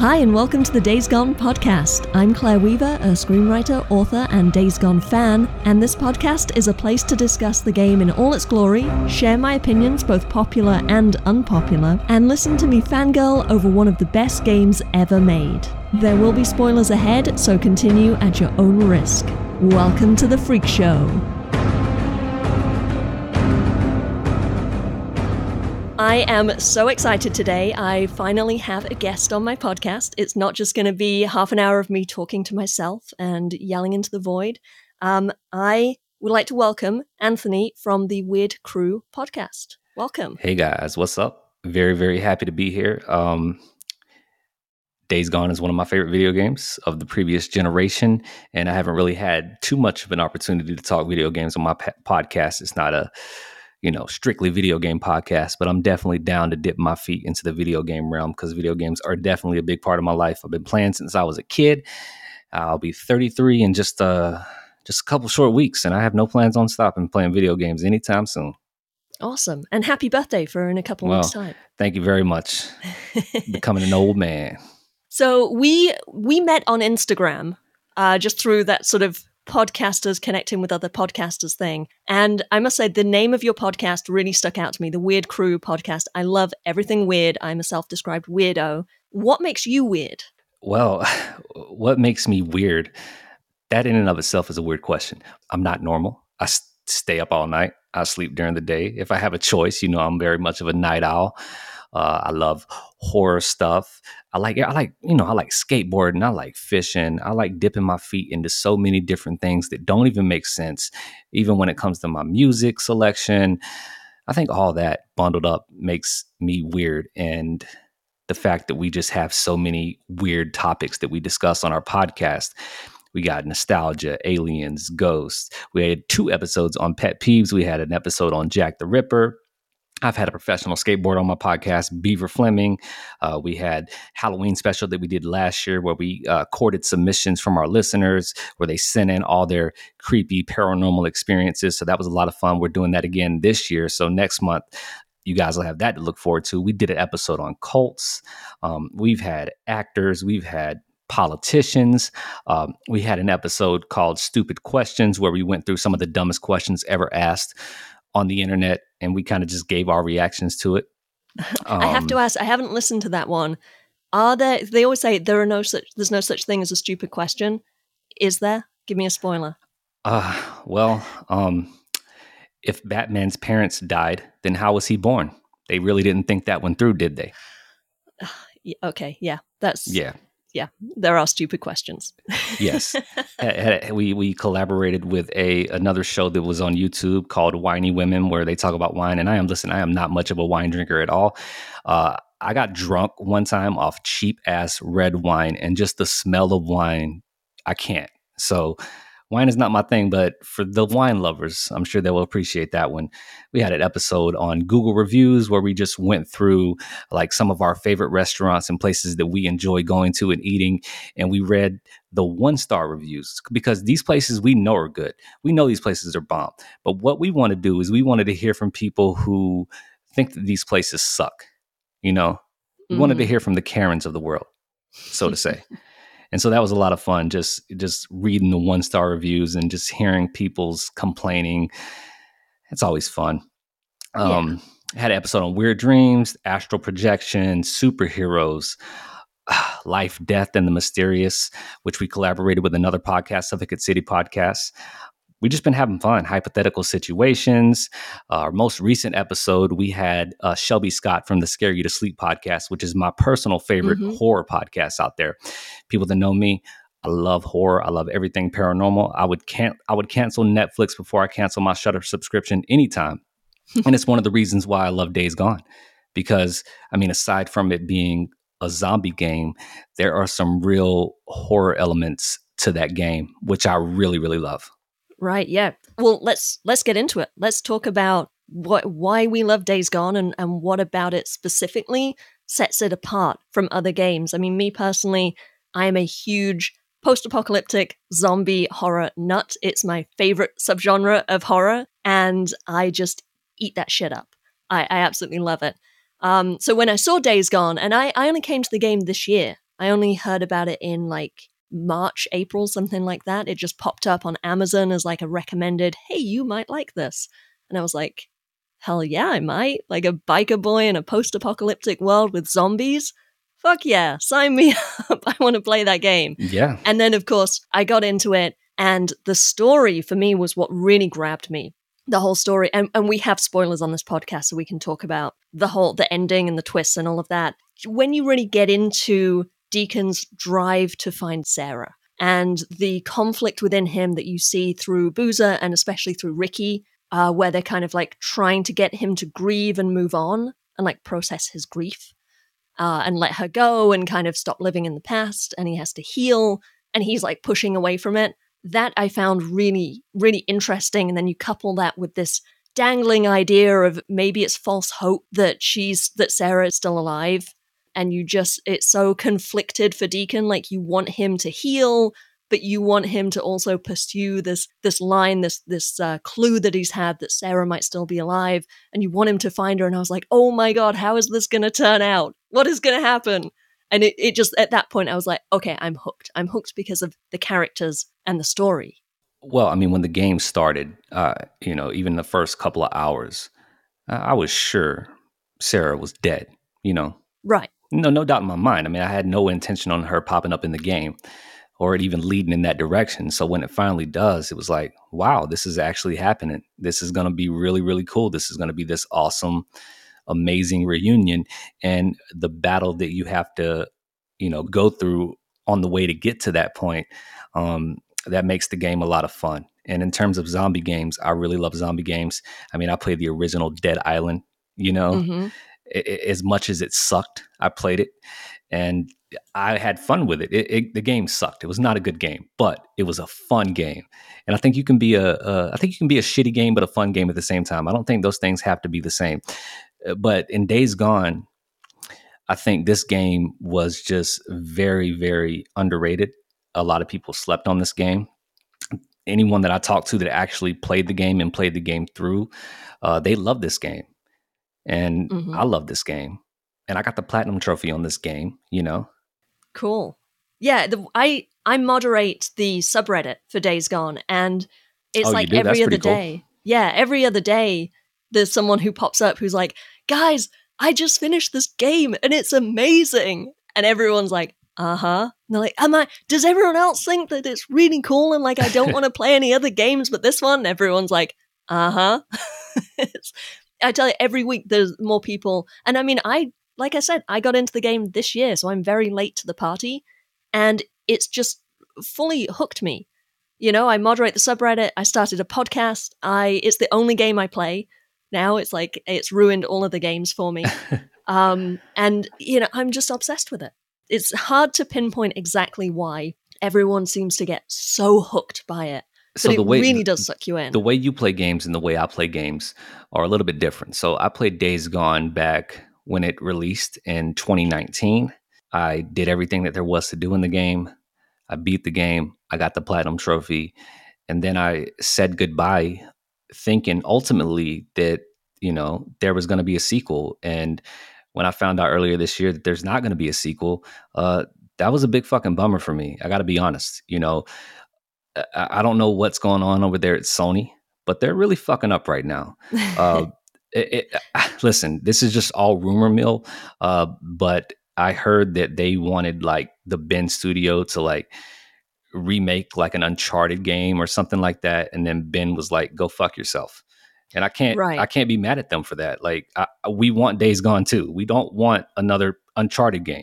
Hi, and welcome to the Days Gone podcast. I'm Claire Weaver, a screenwriter, author, and Days Gone fan, and this podcast is a place to discuss the game in all its glory, share my opinions, both popular and unpopular, and listen to me fangirl over one of the best games ever made. There will be spoilers ahead, so continue at your own risk. Welcome to the Freak Show. I am so excited today. I finally have a guest on my podcast. It's not just going to be half an hour of me talking to myself and yelling into the void. Um, I would like to welcome Anthony from the Weird Crew podcast. Welcome. Hey guys, what's up? Very, very happy to be here. Um, Days Gone is one of my favorite video games of the previous generation, and I haven't really had too much of an opportunity to talk video games on my podcast. It's not a you know, strictly video game podcast, but I'm definitely down to dip my feet into the video game realm because video games are definitely a big part of my life. I've been playing since I was a kid. I'll be 33 in just uh just a couple short weeks, and I have no plans on stopping playing video games anytime soon. Awesome. And happy birthday for in a couple well, weeks' time. Thank you very much. Becoming an old man. So we we met on Instagram uh, just through that sort of podcasters connecting with other podcasters thing. And I must say, the name of your podcast really stuck out to me the Weird Crew podcast. I love everything weird. I'm a self described weirdo. What makes you weird? Well, what makes me weird? That in and of itself is a weird question. I'm not normal. I stay up all night. I sleep during the day. If I have a choice, you know, I'm very much of a night owl. Uh, I love horror stuff. I like I like you know I like skateboarding. I like fishing. I like dipping my feet into so many different things that don't even make sense. Even when it comes to my music selection, I think all that bundled up makes me weird. And the fact that we just have so many weird topics that we discuss on our podcast. We got nostalgia, aliens, ghosts. We had two episodes on pet peeves. We had an episode on Jack the Ripper I've had a professional skateboard on my podcast, Beaver Fleming. Uh, we had Halloween special that we did last year where we uh, courted submissions from our listeners where they sent in all their creepy paranormal experiences. So that was a lot of fun. We're doing that again this year. So next month, you guys will have that to look forward to. We did an episode on cults. Um, we've had actors. We've had politicians. Um, we had an episode called Stupid Questions where we went through some of the dumbest questions ever asked on the internet and we kind of just gave our reactions to it. Um, I have to um, ask, I haven't listened to that one. Are there they always say there are no such there's no such thing as a stupid question. Is there? Give me a spoiler. Uh well, um if Batman's parents died, then how was he born? They really didn't think that one through, did they? okay, yeah. That's Yeah yeah, there are stupid questions. yes, we we collaborated with a another show that was on YouTube called Whiny Women, where they talk about wine. And I am listen, I am not much of a wine drinker at all. Uh, I got drunk one time off cheap ass red wine, and just the smell of wine, I can't. So wine is not my thing, but for the wine lovers, I'm sure they will appreciate that one. We had an episode on Google reviews where we just went through like some of our favorite restaurants and places that we enjoy going to and eating. And we read the one star reviews because these places we know are good. We know these places are bomb. But what we want to do is we wanted to hear from people who think that these places suck. You know, we mm wanted to mm-hmm. hear from the Karens of the world, so to say. and so that was a lot of fun just just reading the one star reviews and just hearing people's complaining. It's always fun. Um yeah. had an episode on weird dreams astral projection superheroes life death and the mysterious which we collaborated with another podcast suffolk city podcast we just been having fun, hypothetical situations. Uh, our most recent episode, we had uh, Shelby Scott from the Scare You to Sleep podcast, which is my personal favorite mm-hmm. horror podcast out there. People that know me, I love horror. I love everything paranormal. I would can't I would cancel Netflix before I cancel my Shudder subscription anytime. and it's one of the reasons why I love Days Gone. Because I mean, aside from it being a zombie game, there are some real horror elements to that game, which I really, really love. Right. Yeah. Well, let's let's get into it. Let's talk about what why we love Days Gone and and what about it specifically sets it apart from other games. I mean, me personally, I am a huge post-apocalyptic zombie horror nut. It's my favorite subgenre of horror, and I just eat that shit up. I, I absolutely love it. Um, so when I saw Days Gone, and I, I only came to the game this year, I only heard about it in like March, April, something like that. It just popped up on Amazon as like a recommended, hey, you might like this. And I was like, hell yeah, I might. Like a biker boy in a post apocalyptic world with zombies. Fuck yeah, sign me up. I want to play that game. Yeah. And then, of course, I got into it, and the story for me was what really grabbed me. The whole story, and, and we have spoilers on this podcast, so we can talk about the whole the ending and the twists and all of that. When you really get into Deacon's drive to find Sarah and the conflict within him that you see through Boozer and especially through Ricky, uh, where they're kind of like trying to get him to grieve and move on and like process his grief uh, and let her go and kind of stop living in the past. And he has to heal and he's like pushing away from it. That I found really, really interesting. And then you couple that with this dangling idea of maybe it's false hope that she's, that Sarah is still alive. And you just, it's so conflicted for Deacon. Like you want him to heal, but you want him to also pursue this this line, this this uh, clue that he's had that Sarah might still be alive, and you want him to find her. And I was like, oh my god, how is this going to turn out? What is going to happen? And it, it just at that point I was like, okay, I'm hooked. I'm hooked because of the characters and the story. Well, I mean, when the game started, uh, you know, even the first couple of hours, uh, I was sure Sarah was dead. You know, right? No, no doubt in my mind. I mean, I had no intention on her popping up in the game or it even leading in that direction. So when it finally does, it was like, wow, this is actually happening. This is going to be really, really cool. This is going to be this awesome, amazing reunion. And the battle that you have to, you know, go through on the way to get to that point, um, that makes the game a lot of fun. And in terms of zombie games, I really love zombie games. I mean, I played the original Dead Island, you know, mm-hmm. As much as it sucked, I played it. And I had fun with it. It, it. The game sucked. It was not a good game, but it was a fun game. And I think you can be a, a I think you can be a shitty game, but a fun game at the same time. I don't think those things have to be the same. Uh, but in Days Gone, I think this game was just very, very underrated. A lot of people slept on this game. Anyone that I talked to that actually played the game and played the game through, uh, they love this game, and mm-hmm. I love this game and I got the platinum trophy on this game, you know. Cool. Yeah, the, I I moderate the subreddit for Days Gone, and it's oh, like every other cool. day. Yeah, every other day there's someone who pops up who's like, "Guys, I just finished this game and it's amazing," and everyone's like, "Uh huh." And they're like, "Am I? Does everyone else think that it's really cool and like I don't want to play any other games but this one?" And everyone's like, "Uh huh." I tell you, every week there's more people, and I mean, I like I said, I got into the game this year, so I'm very late to the party, and it's just fully hooked me. You know, I moderate the subreddit. I started a podcast. I it's the only game I play now. It's like it's ruined all of the games for me. um, and you know, I'm just obsessed with it. It's hard to pinpoint exactly why everyone seems to get so hooked by it. But so the way, really does suck you in. The way you play games and the way I play games are a little bit different. So I played Days Gone back when it released in 2019. I did everything that there was to do in the game. I beat the game. I got the platinum trophy. And then I said goodbye, thinking ultimately that, you know, there was going to be a sequel. And when I found out earlier this year that there's not going to be a sequel, uh, that was a big fucking bummer for me. I got to be honest. You know, I, don't know what's going on over there at Sony, but they're really fucking up right now. Uh, it, it, listen, this is just all rumor mill, uh, but I heard that they wanted like the Bend studio to like remake like an Uncharted game or something like that, and then Bend was like, "Go fuck yourself." And I can't, right. I can't be mad at them for that. Like, I, we want Days Gone too. We don't want another Uncharted game.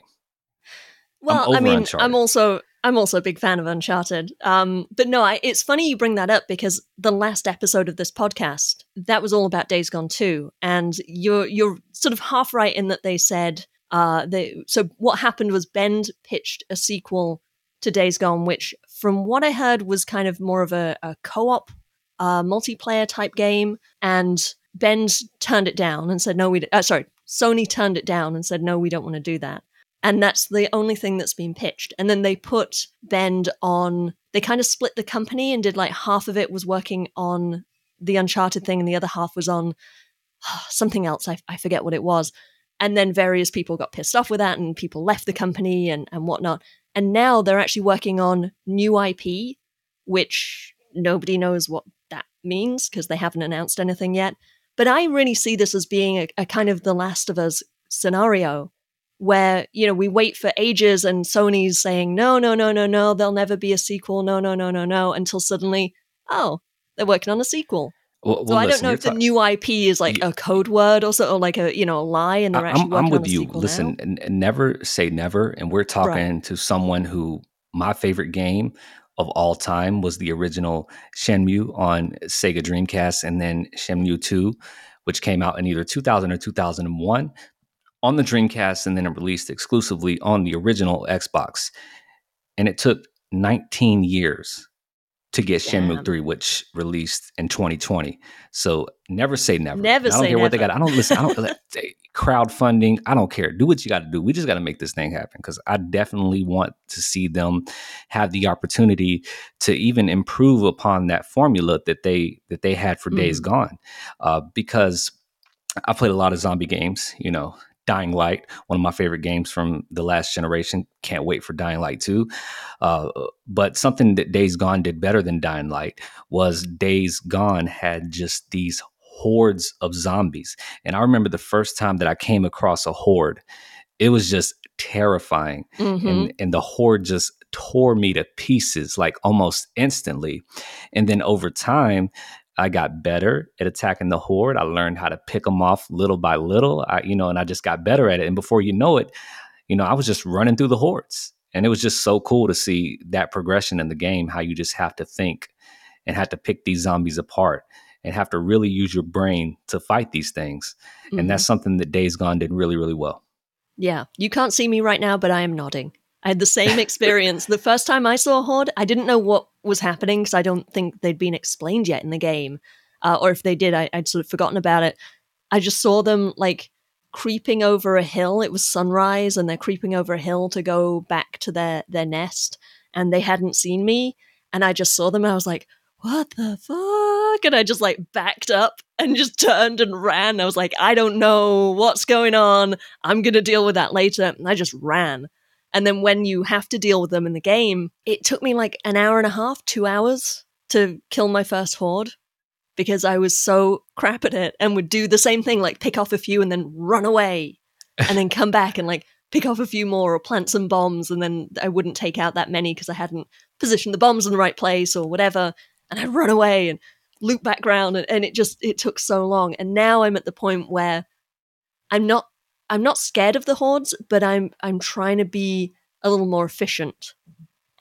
Well, I mean, Uncharted. I'm also I'm also a big fan of Uncharted. Um, but no, I, it's funny you bring that up because the last episode of this podcast that was all about Days Gone 2, and you're you're sort of half right in that they said uh, they. So what happened was Bend pitched a sequel to Days Gone, which, from what I heard, was kind of more of a, a co-op, uh, multiplayer type game, and Bend turned it down and said no. We uh, sorry, Sony turned it down and said no, we don't want to do that and that's the only thing that's been pitched. And then they put Bend on. They kind of split the company and did like half of it was working on the Uncharted thing, and the other half was on ah, something else. I, I forget what it was. And then various people got pissed off with that and people left the company and, and whatnot. And now they're actually working on new IP, which nobody knows what that means because they haven't announced anything yet. But I really see this as being a, a kind of the Last of Us scenario where you know we wait for ages and Sony's saying no no no no no there'll never be a sequel no no no no no until suddenly oh they're working on a sequel well, well, so I listen, don't know if the new IP is like you, a code word or so, or like a you know a lie, and they're actually I'm, working I'm with you. Listen, now. never say never, and we're talking right. to someone who my favorite game of all time was the original Shenmue on Sega Dreamcast, and then Shenmue Two, which came out in either 2000 or 2001 on the Dreamcast, and then it released exclusively on the original Xbox, and it took 19 years to get Damn. Shenmue 3, which released in 2020. So never say never. Never I don't care never. what they got. I don't listen. I don't crowdfunding. I don't care. Do what you got to do. We just got to make this thing happen because I definitely want to see them have the opportunity to even improve upon that formula that they that they had for mm. Days Gone. Uh, because I played a lot of zombie games. You know, Dying Light, one of my favorite games from the last generation. Can't wait for Dying Light 2. Uh, but something that Days Gone did better than Dying Light was Days Gone had just these hordes of zombies. And I remember the first time that I came across a horde, it was just terrifying. Mm-hmm. And, and the horde just tore me to pieces like almost instantly. And then over time, I got better at attacking the horde. I learned how to pick them off little by little. I, you know, and I just got better at it. And before you know it, you know, I was just running through the hordes. And it was just so cool to see that progression in the game, how you just have to think and have to pick these zombies apart and have to really use your brain to fight these things. Mm-hmm. And that's mm-hmm. something that Days Gone did really, really well. Yeah. You can't see me right now, but I am nodding. I had the same experience. the first time I saw Horde, I didn't know what was happening because I don't think they'd been explained yet in the game. Uh, or if they did, I, would sort of forgotten about it. I just saw them like creeping over a hill. It was sunrise, and they're creeping over a hill to go back to their their nest, and they hadn't seen me. And I just saw them. I was like, "What the fuck?" And I just like backed up and just turned and ran. I was like, "I don't know what's going on. I'm gonna deal with that later." And I just ran. And then when you have to deal with them in the game, it took me like an hour and a half, two hours to kill my first horde because I was so crap at it and would do the same thing, like pick off a few and then run away and then come back and like pick off a few more or plant some bombs. And then I wouldn't take out that many because I hadn't positioned the bombs in the right place or whatever. And I'd run away and loop back around. And, and it just, it took so long. And now I'm at the point where I'm not I'm not scared of the hordes, but I'm I'm trying to be a little more efficient.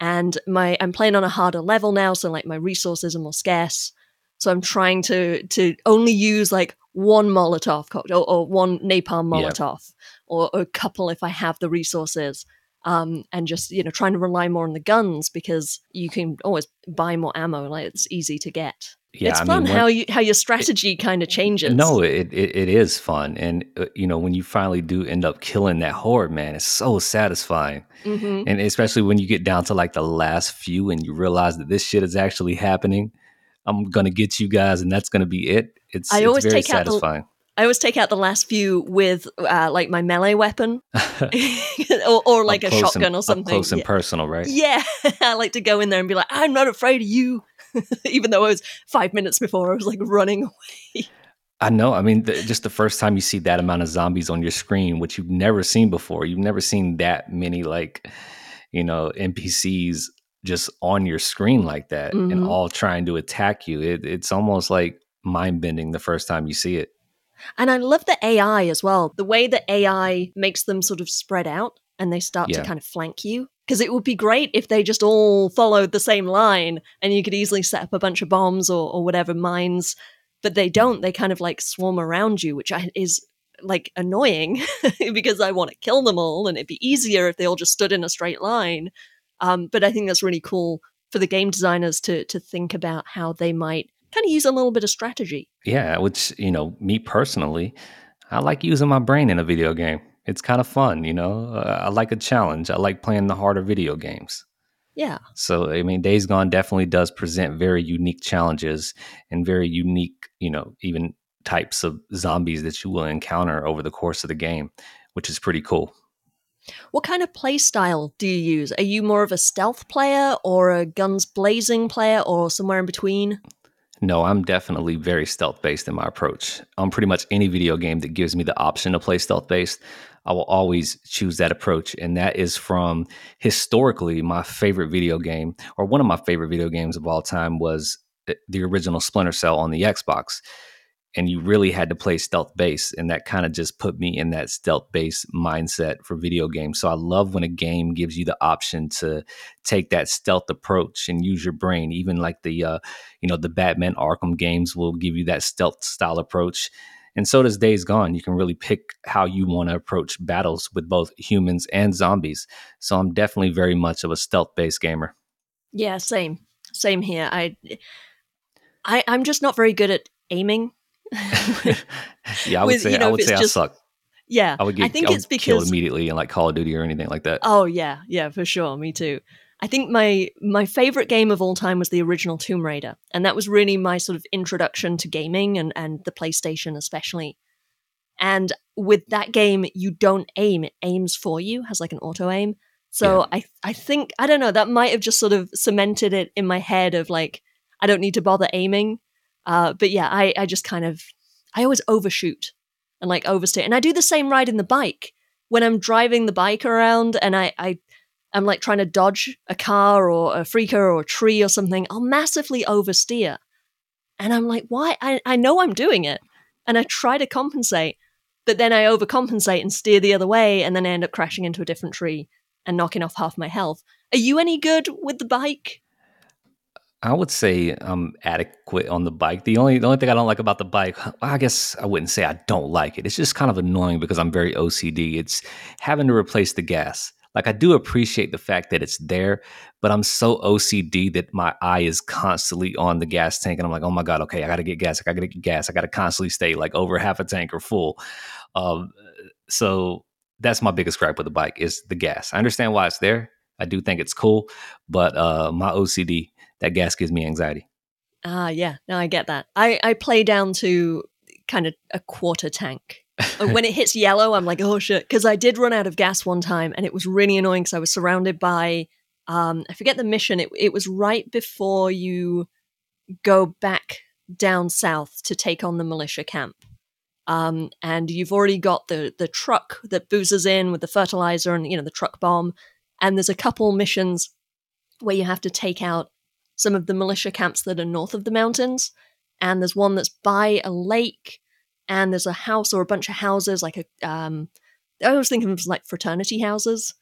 And my I'm playing on a harder level now, so like my resources are more scarce. So I'm trying to to only use like one Molotov cocktail or, or one napalm Molotov, or, or, a couple if I have the resources. Um, and just you know trying to rely more on the guns because you can always buy more ammo. Like it's easy to get yeah, it's I fun mean, when, how you how your strategy kind of changes. No, it, it, it is fun, and uh, you know when you finally do end up killing that horde, man, it's so satisfying. Mm-hmm. And especially when you get down to like the last few, and you realize that this shit is actually happening. I'm gonna get you guys, and that's gonna be it. It's I always it's very take satisfying. Out the, I always take out the last few with uh, like my melee weapon, or, or, like a shotgun and, or something. close and yeah. personal, right? Yeah, I like to go in there and be like, "I'm not afraid of you." even though I was five minutes before I was like running away. I know. I mean, the, just the first time you see that amount of zombies on your screen, which you've never seen before, you've never seen that many like, you know, NPCs just on your screen like that mm-hmm. and all trying to attack you. It, it's almost like mind bending the first time you see it. And I love the AI as well. The way that AI makes them sort of spread out and they start yeah. to kind of flank you because it would be great if they just all followed the same line and you could easily set up a bunch of bombs or, or whatever mines but they don't. They kind of like swarm around you which is like annoying because i want to kill them all and it'd be easier if they all just stood in a straight line. Um, but i think that's really cool for the game designers to to think about how they might kind of use a little bit of strategy. Yeah which you know me personally i like using my brain in a video game it's kind of fun, you know. Uh, I like a challenge. I like playing the harder video games. Yeah. So I mean, Days Gone definitely does present very unique challenges and very unique, you know, even types of zombies that you will encounter over the course of the game, which is pretty cool. What kind of play style do you use? Are you more of a stealth player or a guns blazing player or somewhere in between? No, I'm definitely very stealth based in my approach. On pretty much any video game that gives me the option to play stealth based, I will always choose that approach. And that is from historically my favorite video game, or one of my favorite video games of all time was eh, the original Splinter Cell on the Xbox. And you really had to play stealth base and that kind of just put me in that stealth base mindset for video games. So i love when a game gives you the option to take that stealth approach and use your brain. Even like the uh, you know the batman arkham games will give you that stealth style approach and so does days gone you can really pick how you want to approach battles with both humans and zombies so i'm definitely very much of a stealth based gamer yeah same same here i I, I'm just not very good at aiming yeah, I would With, say you know, I would say just, I suck. Yeah, I would get I think I would it's because killed immediately in like Call of Duty or anything like that. Oh yeah, yeah, for sure. Me too. I think my my favorite game of all time was the original Tomb Raider, and that was really my sort of introduction to gaming and and the PlayStation especially. And with that game, you don't aim; it aims for you, has like an auto aim. So yeah. I I think I don't know that might have just sort of cemented it in my head of like I don't need to bother aiming uh, but yeah, I, I just kind of, I always overshoot and like overstay. And I do the same ride in the bike when I'm driving the bike around and I, I, I'm like trying to dodge a car or a freaker or a tree or something. I'll massively oversteer. And I'm like, why? I, I know I'm doing it. And I try to compensate, but then I overcompensate and steer the other way. And then I end up crashing into a different tree and knocking off half my health. Are you any good with the bike? I would say I'm adequate on the bike. The only the only thing I don't like about the bike, I guess I wouldn't say I don't like it. It's just kind of annoying because I'm very OCD. It's having to replace the gas. Like I do appreciate the fact that it's there, but I'm so OCD that my eye is constantly on the gas tank, and I'm like, oh my god, okay, I got to get gas. I got to get gas. I got to constantly stay like over half a tank or full. Um, so that's my biggest gripe with the bike is the gas. I understand why it's there. I do think it's cool, but uh, my OCD that gas gives me anxiety. Ah, yeah. No, I get that. I, I play down to kind of a quarter tank. When it hits yellow, I'm like, oh shit. Because I did run out of gas one time and it was really annoying because I was surrounded by, um, I forget the mission. It, it was right before you go back down south to take on the militia camp. Um, and you've already got the the truck that boozes in with the fertilizer and you know the truck bomb. And there's a couple missions where you have to take out some of the militia camps that are north of the mountains. And there's one that's by a lake, and there's a house or a bunch of houses, like a um, I was thinking of like fraternity houses,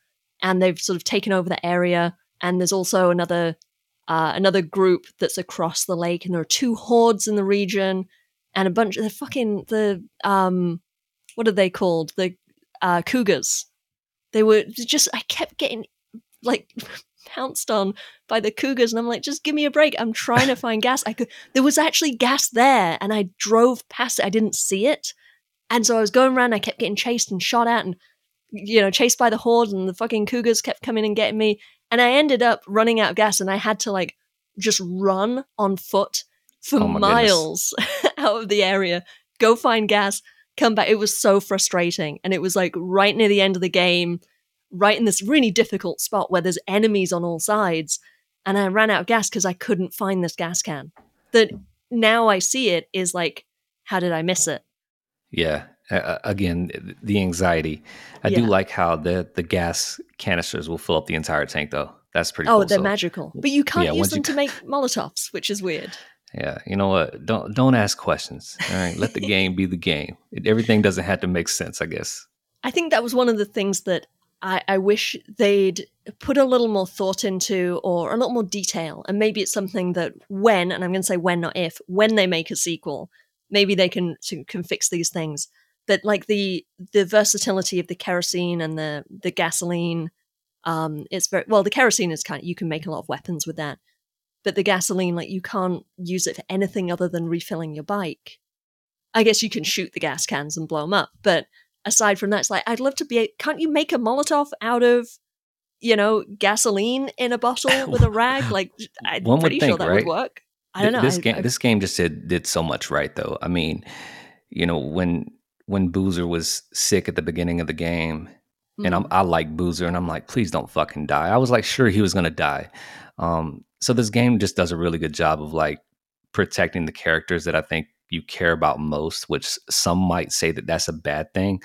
and they've sort of taken over the area. And there's also another uh, another group that's across the lake, and there are two hordes in the region, and a bunch of the fucking the um, what are they called? The uh, cougars. They were just I kept getting like pounced on by the cougars and i'm like just give me a break. I'm trying to find gas. I could there was actually gas there and i drove past it. I didn't see it. And so i was going around i kept getting chased and shot at and you know chased by the horde and the fucking cougars kept coming and getting me. And i ended up running out of gas and i had to like just run on foot for oh miles out of the area go find gas come back. It was so frustrating and it was like right near the end of the game right in this really difficult spot where there's enemies on all sides. And I ran out of gas because I couldn't find this gas can. That now I see it is like, how did I miss it? Yeah. Uh, again, the anxiety. I yeah. do like how the the gas canisters will fill up the entire tank, though. That's pretty. Oh, cool. they're so, magical, but you can't yeah, use them you... to make Molotovs, which is weird. Yeah, you know what? Don't don't ask questions. All right, let the game be the game. It, everything doesn't have to make sense, I guess. I think that was one of the things that I, I wish they'd put a little more thought into or a little more detail. And maybe it's something that when, and I'm going to say when, not if, when they make a sequel, maybe they can can fix these things. But like the the versatility of the kerosene and the the gasoline, um, it's very well. The kerosene is kind of you can make a lot of weapons with that, but the gasoline, like you can't use it for anything other than refilling your bike. I guess you can shoot the gas cans and blow them up, but aside from that, it's like I'd love to be. A, Can't you make a Molotov out of, you know, gasoline in a bottle with a rag? Like I'm One pretty think, sure that right? would work. I don't know. This I, game, I, this game just did did so much right, though. I mean, you know, when when Boozer was sick at the beginning of the game, mm-hmm. and I'm, I like Boozer, and I'm like, please don't fucking die. I was like, sure he was gonna die. Um, so this game just does a really good job of like protecting the characters that I think you care about most, which some might say that that's a bad thing.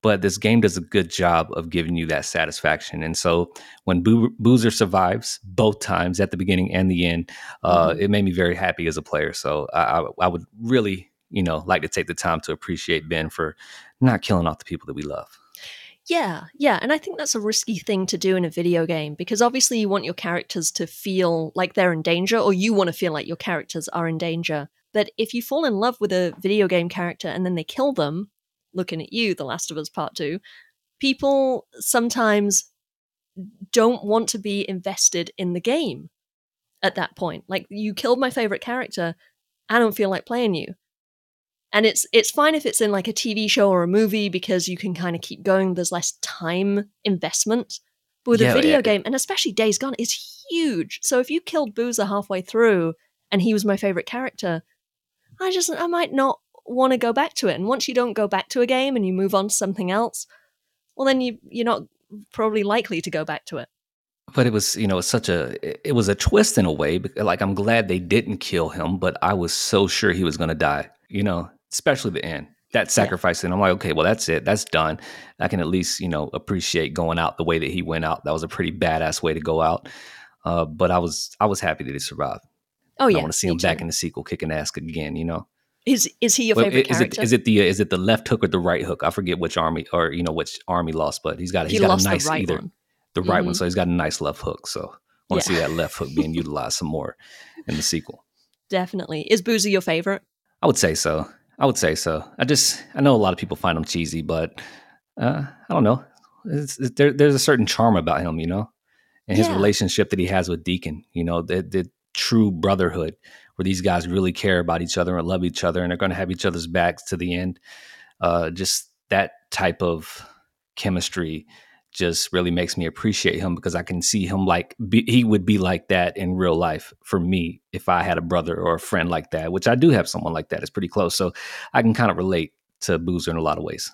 But this game does a good job of giving you that satisfaction. And so when Bo- Boozer survives both times at the beginning and the end, uh, mm-hmm. it made me very happy as a player. So I, I would really, you know, like to take the time to appreciate Bend for not killing off the people that we love. Yeah, yeah. And I think that's a risky thing to do in a video game because obviously you want your characters to feel like they're in danger or you want to feel like your characters are in danger. But if you fall in love with a video game character and then they kill them, looking at you, The Last of Us Part 2, people sometimes don't want to be invested in the game at that point. Like, you killed my favorite character, I don't feel like playing you. And it's it's fine if it's in like a TV show or a movie because you can kind of keep going. There's less time investment. But with yeah, a video yeah. game, and especially Days Gone, is huge. So if you killed Boozer halfway through and he was my favorite character, I just I might not want to go back to it. And once you don't go back to a game and you move on to something else, well then you you're not probably likely to go back to it. But it was, you know, such a it was a twist in a way. Like I'm glad they didn't kill him, but I was so sure he was going to die. You know, especially the end. That sacrifice, yeah. and I'm like, okay, well, that's it, that's done. I can at least, you know, appreciate going out the way that he went out. That was a pretty badass way to go out. Uh, but I was, I was happy that he survived. Oh yeah, I want to see him too. back in the sequel, kicking ass again. You know. Is is he your favorite is character? It, is it the is it the left hook or the right hook? I forget which army or you know which army lost, but he's got he's he got a nice the right either one. the right mm-hmm. one. So he's got a nice left hook. So I want to yeah. see that left hook being utilized some more in the sequel. Definitely. Is Boozy your favorite? I would say so. I would say so. I just I know a lot of people find him cheesy, but uh, I don't know. It's, there, there's a certain charm about him, you know, and his yeah. relationship that he has with Deacon. You know, that, the true brotherhood where these guys really care about each other and love each other and they're going to have each other's backs to the end. Uh, just that type of chemistry just really makes me appreciate him because I can see him like be, he would be like that in real life for me if I had a brother or a friend like that, which I do have someone like that. It's pretty close, so I can kind of relate to Boozer in a lot of ways.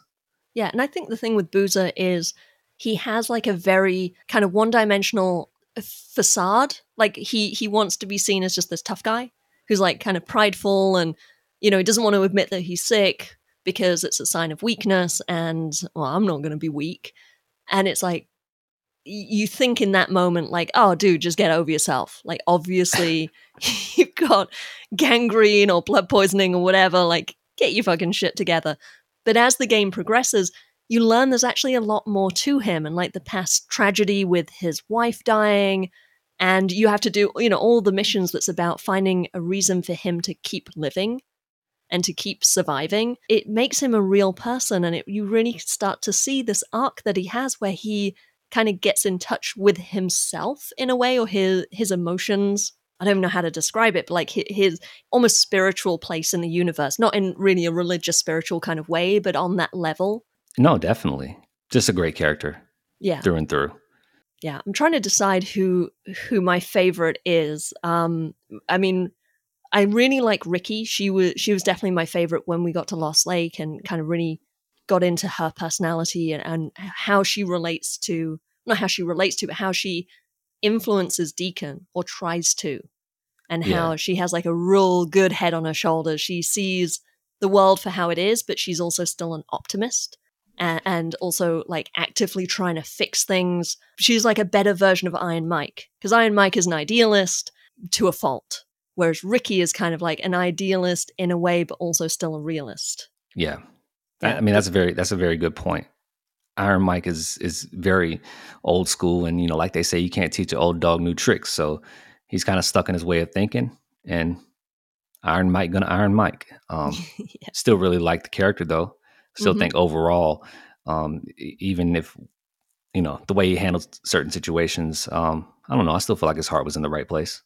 Yeah, and I think the thing with Boozer is he has like a very kind of one-dimensional facade. Like he he wants to be seen as just this tough guy, who's like kind of prideful and you know he doesn't want to admit that he's sick because it's a sign of weakness and well i'm not going to be weak. And it's like you think in that moment like oh dude just get over yourself. Like obviously you've got gangrene or blood poisoning or whatever like get your fucking shit together. But as the game progresses you learn there's actually a lot more to him and like the past tragedy with his wife dying and you have to do you know all the missions that's about finding a reason for him to keep living and to keep surviving. It makes him a real person and it, you really start to see this arc that he has where he kind of gets in touch with himself in a way or his his emotions. I don't know how to describe it, but like his, his, almost spiritual place in the universe, not in really a religious spiritual kind of way, but on that level. No, definitely. Just a great character. Yeah. Through and through yeah i'm trying to decide who who my favorite is um i mean i really like ricky she was she was definitely my favorite when we got to lost lake and kind of really got into her personality and, and how she relates to not how she relates to but how she influences deacon or tries to and how yeah. she has like a real good head on her shoulders she sees the world for how it is but she's also still an optimist and also like actively trying to fix things. She's like a better version of Iron Mike because Iron Mike is an idealist to a fault, whereas Ricky is kind of like an idealist in a way, but also still a realist. Yeah, I mean that's a very that's a very good point. Iron Mike is is very old school, and you know, like they say, you can't teach an old dog new tricks. So he's kind of stuck in his way of thinking, and Iron Mike gonna Iron Mike. Um, yeah. Still really like the character though still mm-hmm. think overall, um, even if you know the way he handles certain situations, um, I don't know. I still feel like his heart was in the right place.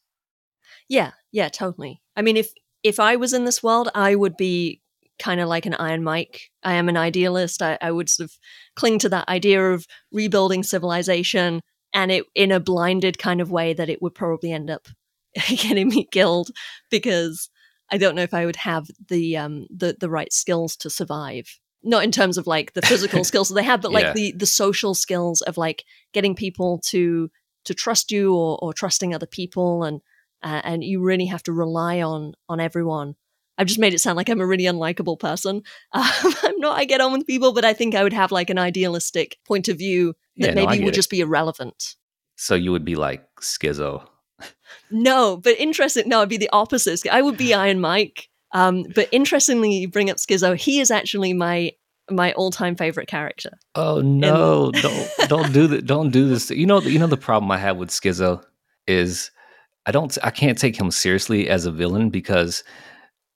Yeah, yeah, totally. I mean, if if I was in this world, I would be kind of like an Iron Mike. I am an idealist. I, I would sort of cling to that idea of rebuilding civilization, and it in a blinded kind of way that it would probably end up getting me killed because I don't know if I would have the um the the right skills to survive. Not in terms of like the physical skills that they have, but like Yeah. the the social skills of like getting people to to trust you or or trusting other people, and uh, and you really have to rely on on everyone. I've just made it sound like I'm a really unlikable person. Um, I'm not. I get on with people, but I think I would have like an idealistic point of view that Yeah, maybe get would it. just be irrelevant. So you would be like schizo. No, but interesting. No, I'd be the opposite. I would be Iron Mike. Um, but interestingly, you bring up Schizo. He is actually my my all time favorite character. Oh no! don't don't do that! Don't do this. You know, you know the problem I have with Schizo is I don't I can't take him seriously as a villain because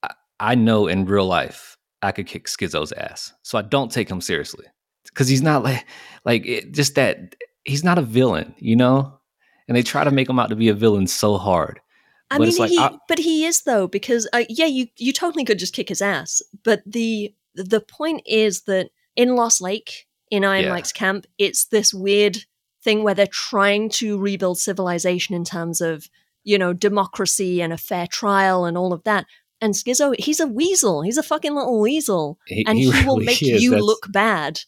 I, I know in real life I could kick Schizo's ass, so I don't take him seriously because he's not like like it, just that he's not a villain, you know. And they try to make him out to be a villain so hard. I mean, like, he, I- but he is though because uh, yeah, you you totally could just kick his ass. But the the point is that in Lost Lake, in Iron Yeah. Mike's camp, it's this weird thing where they're trying to rebuild civilization in terms of you know democracy and a fair trial and all of that. And Schizo, he's a weasel. He's a fucking little weasel. He, and he, will really make is. you That's- look bad.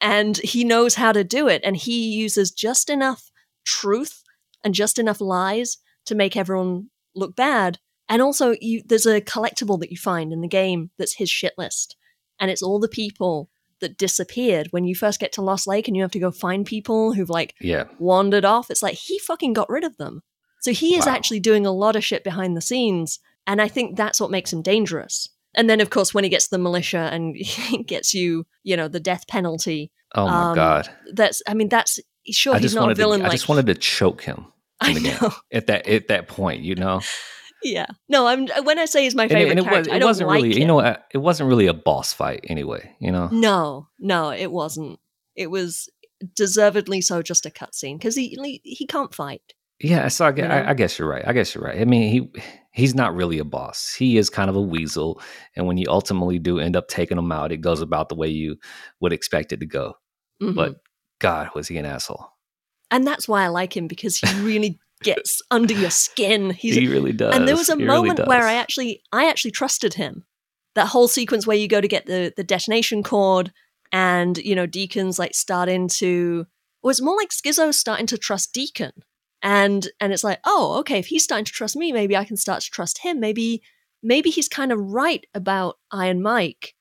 And he knows how to do it. And he uses just enough truth and just enough lies to make everyone look bad. And also, you, there's a collectible that you find in the game that's his shit list. And it's all the people that disappeared when you first get to Lost Lake and you have to go find people who've like Yeah, wandered off. It's like he fucking got rid of them. So he is Wow. actually doing a lot of shit behind the scenes. And I think that's what makes him dangerous. And then, of course, when he gets the militia and gets you, you know, the death penalty, Oh my Um, god! that's, I mean, that's, sure, I he's not a villain to. I like. just wanted to choke him I in the game know. at that at that point. You know. Yeah. No, I'm, when I say he's my and, it- favorite and it, character, was, I it wasn't really you know it wasn't really a boss fight anyway you know No, no, it wasn't. It was deservedly so just a cutscene because he, he he can't fight. yeah so I, gue- You know? I, I guess you're right i guess you're right i mean he he's not really a boss he is kind of a weasel and when you ultimately do end up taking him out it goes about the way you would expect it to go Mhm. but god was he an asshole and that's why I like him because he really gets under your skin. He's he really does and there was a He really moment where. I actually I actually trusted him. That whole sequence where you go to get the the detonation cord and you know Deacon's like starting to well, it's more like Schizo starting to trust Deacon. And and it's like, oh, okay, if he's starting to trust me, maybe I can start to trust him. Maybe maybe he's kind of right about Iron Mike,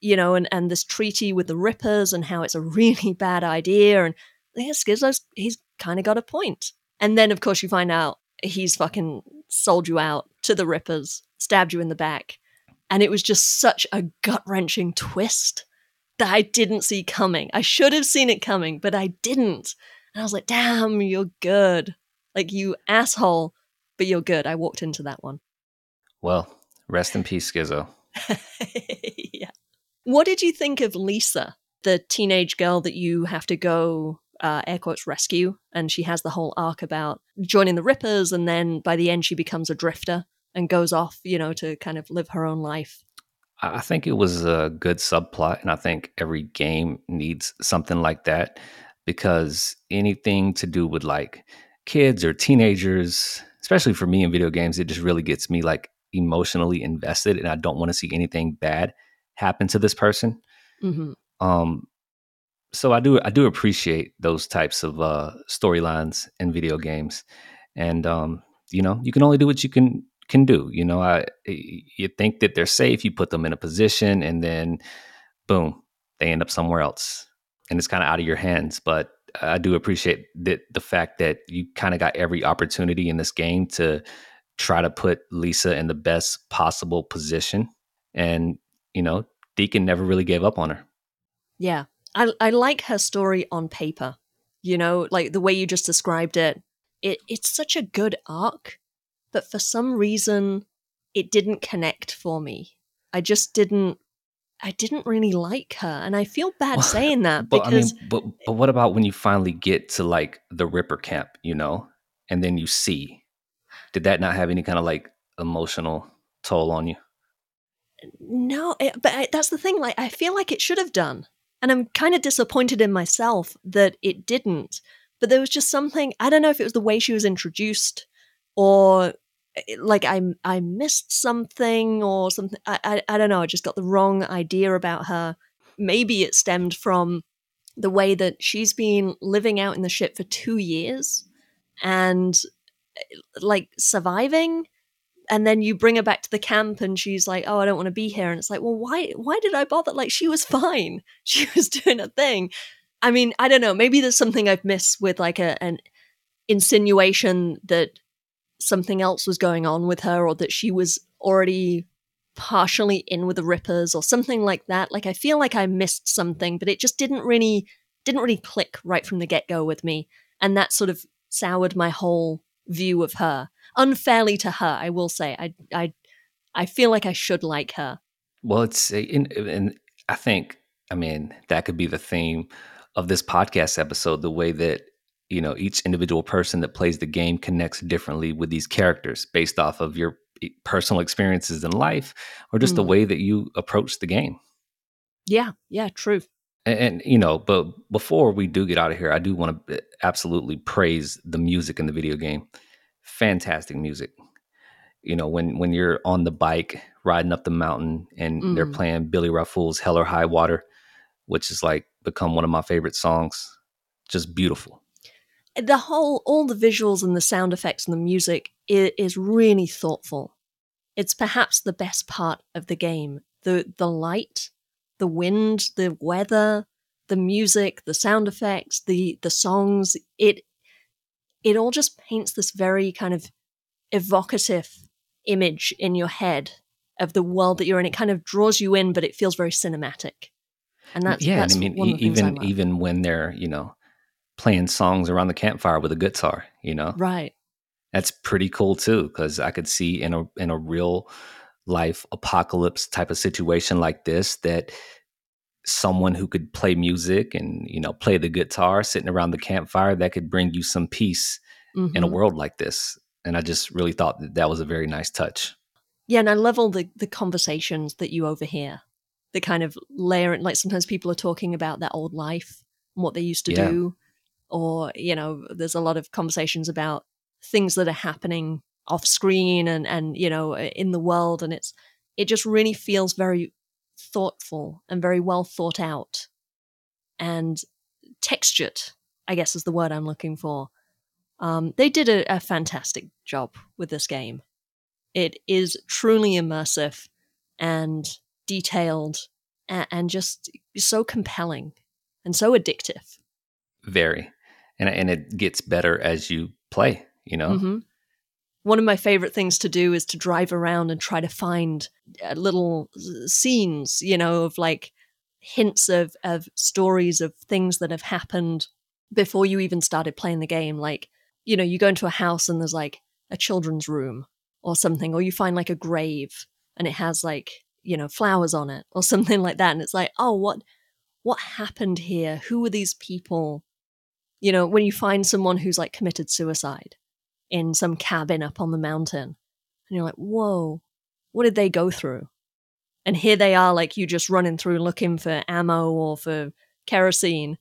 you know, and, and this treaty with the Rippers and how it's a really bad idea. And yeah, Schizo's he's kind of got a point. And then of course you find out he's fucking sold you out to the Rippers, stabbed you in the back. And it was just such a gut wrenching twist that I didn't see coming. I should have seen it coming, but I didn't. And I was like, damn, you're good. Like, you asshole, but you're good. I walked into that one. well rest in peace schizo yeah. What did you think of Lisa, the teenage girl that you have to go, uh, air quotes, rescue? And she has the whole arc about joining the Rippers, and then by the end, she becomes a drifter and goes off, you know, to kind of live her own life. I think it was a good subplot, and I think every game needs something like that because anything to do with like kids or teenagers, especially for me in video games, it just really gets me like emotionally invested, and I don't want to see anything bad happen to this person. hmm Um, so I do I do appreciate those types of uh, storylines in video games, and um, you know you can only do what you can can do. You know, I you think that they're safe, you put them in a position, and then boom, they end up somewhere else, and it's kind of out of your hands. But I do appreciate that the fact that you kind of got every opportunity in this game to try to put Lisa in the best possible position, and you know Deacon never really gave up on her. Yeah. I, I like her story on paper. You know, like the way you just described it. It it's such a good arc, but for some reason it didn't connect for me. I just didn't I didn't really like her. And I feel bad Well, saying that But because I mean, but but what about when you finally get to like the Ripper camp, you know, and then you see? Did that not have any kind of like emotional toll on you? no, it, but I, that's the thing. Like, I feel like it should have done, and I'm kind of disappointed in myself that it didn't. But there was just something. I don't know if it was the way she was introduced, or eh, like I I missed something or something. I, I I don't know. I just got the wrong idea about her. Maybe it stemmed from the way that she's been living out in the ship for two years and eh, like surviving and then you bring her back to the camp and she's like oh i don't want to be here. And it's like well why why did i bother? Like she was fine. She was doing a thing. I mean i don't know maybe there's something i've missed with like a, an insinuation that something else was going on with her or that she was already partially in with the rippers or something like that. Like i feel like i missed something but it just didn't really didn't really click right from the get-go with me. And that sort of soured my whole view of her unfairly to her i will say i i i feel like i should like her. Well it's and i think i mean that could be the theme of this podcast episode the way that you know each individual person that plays the game connects differently with these characters based off of your personal experiences in life or just mm. the way that you approach the game. Yeah yeah true. And, and, you know but before we do get out of here i do want to absolutely praise the music in the video game fantastic music. You know when when you're on the bike riding up the mountain and mm. they're playing Billy Raffoul's hell or high water which is like become one of my favorite songs. Just beautiful. The whole all the visuals and the sound effects and the music is, is really thoughtful. It's perhaps the best part of the game. The the light the wind the weather the music the sound effects the the songs it it all just paints this very kind of evocative image in your head of the world that you're in it kind of draws you in but it feels very cinematic and that's yeah that's i mean even even when they're you know playing songs around the campfire with a guitar, you know? Right. That's pretty cool too, because I could see in a in a real life apocalypse type of situation like this that someone who could play music and you know play the guitar sitting around the campfire that could bring you some peace mm-hmm. in a mm-hmm. world like this and i just really thought that that was a very nice touch yeah and i love all the the conversations that you overhear the kind of layer like sometimes people are talking about their old life and what they used to yeah. do or you know there's a lot of conversations about things that are happening off screen and and you know in the world and it's it just really feels very thoughtful and very well thought out and textured i guess is the word i'm looking for um, they did a, a fantastic job with this game it is truly immersive and detailed and, and just so compelling and so addictive very and and it gets better as you play. You know. Mm-hmm. One of my favorite things to do is to drive around and try to find uh, little uh, scenes, you know, of like hints of of stories of things that have happened before you even started playing the game. Like, you know, you go into a house and there's like a children's room or something, or you find like a grave and it has like you know flowers on it or something like that, and it's like, oh, what what happened here? Who were these people? You know, when you find someone who's like committed suicide in some cabin up on the mountain, and you're like, whoa, what did they go through? And here they are, like you just running through looking for ammo or for kerosene,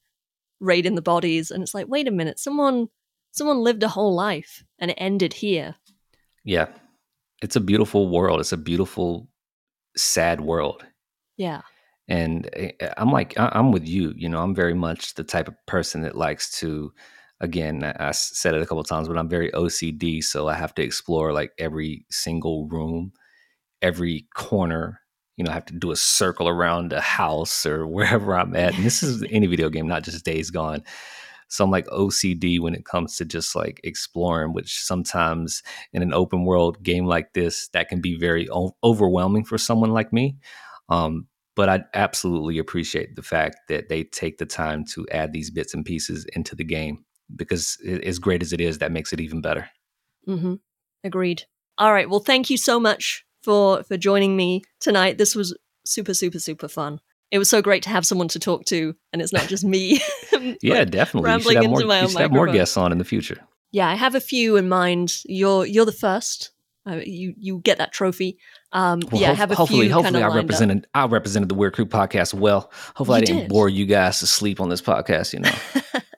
raiding the bodies, and it's like, wait a minute, someone someone lived a whole life and it ended here. Yeah. It's a beautiful world. It's a beautiful, sad world. Yeah and eh, i'm like i'm with you you know i'm very much the type of person that likes to again i said it a couple times but i'm very ocd so i have to explore like every single room every corner you know I have to do a circle around the house or wherever i'm at and this is any video game not just days gone. So i'm like ocd when it comes to just like exploring which sometimes in an open world game like this that can be very o- overwhelming for someone like me um, but I absolutely appreciate the fact that they take the time to add these bits and pieces into the game because as great as it is, that makes it even better. Mm-hmm. Agreed. All right. Well, thank you so much for for joining me tonight. This was super, super, super fun. It was so great to have someone to talk to, and it's not just me. yeah, like, definitely. Rambling you should, have more, you should have more guests on in the future. Yeah, I have a few in mind. You're you're the first. Uh, you you get that trophy. Um, well, yeah, ho- have a hopefully, few hopefully, I represented I represented the Weird Crew podcast well. Hopefully, you I didn't did. bore you guys to sleep on this podcast. You know.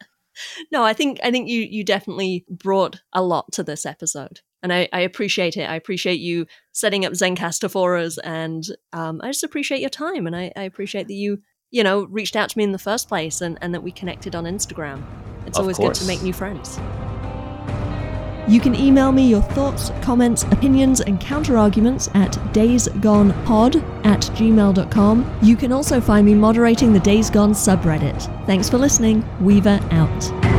no, I think I think you you definitely brought a lot to this episode, and I, I appreciate it. I appreciate you setting up Zencastr for us, and um, I just appreciate your time, and I, I appreciate that you you know reached out to me in the first place, and, and that we connected on Instagram. It's Of always course. good to make new friends. You can email me your thoughts, comments, opinions, and counterarguments at daysgonepod at gmail.com. You can also find me moderating the Days Gone subreddit. Thanks for listening. Weaver out.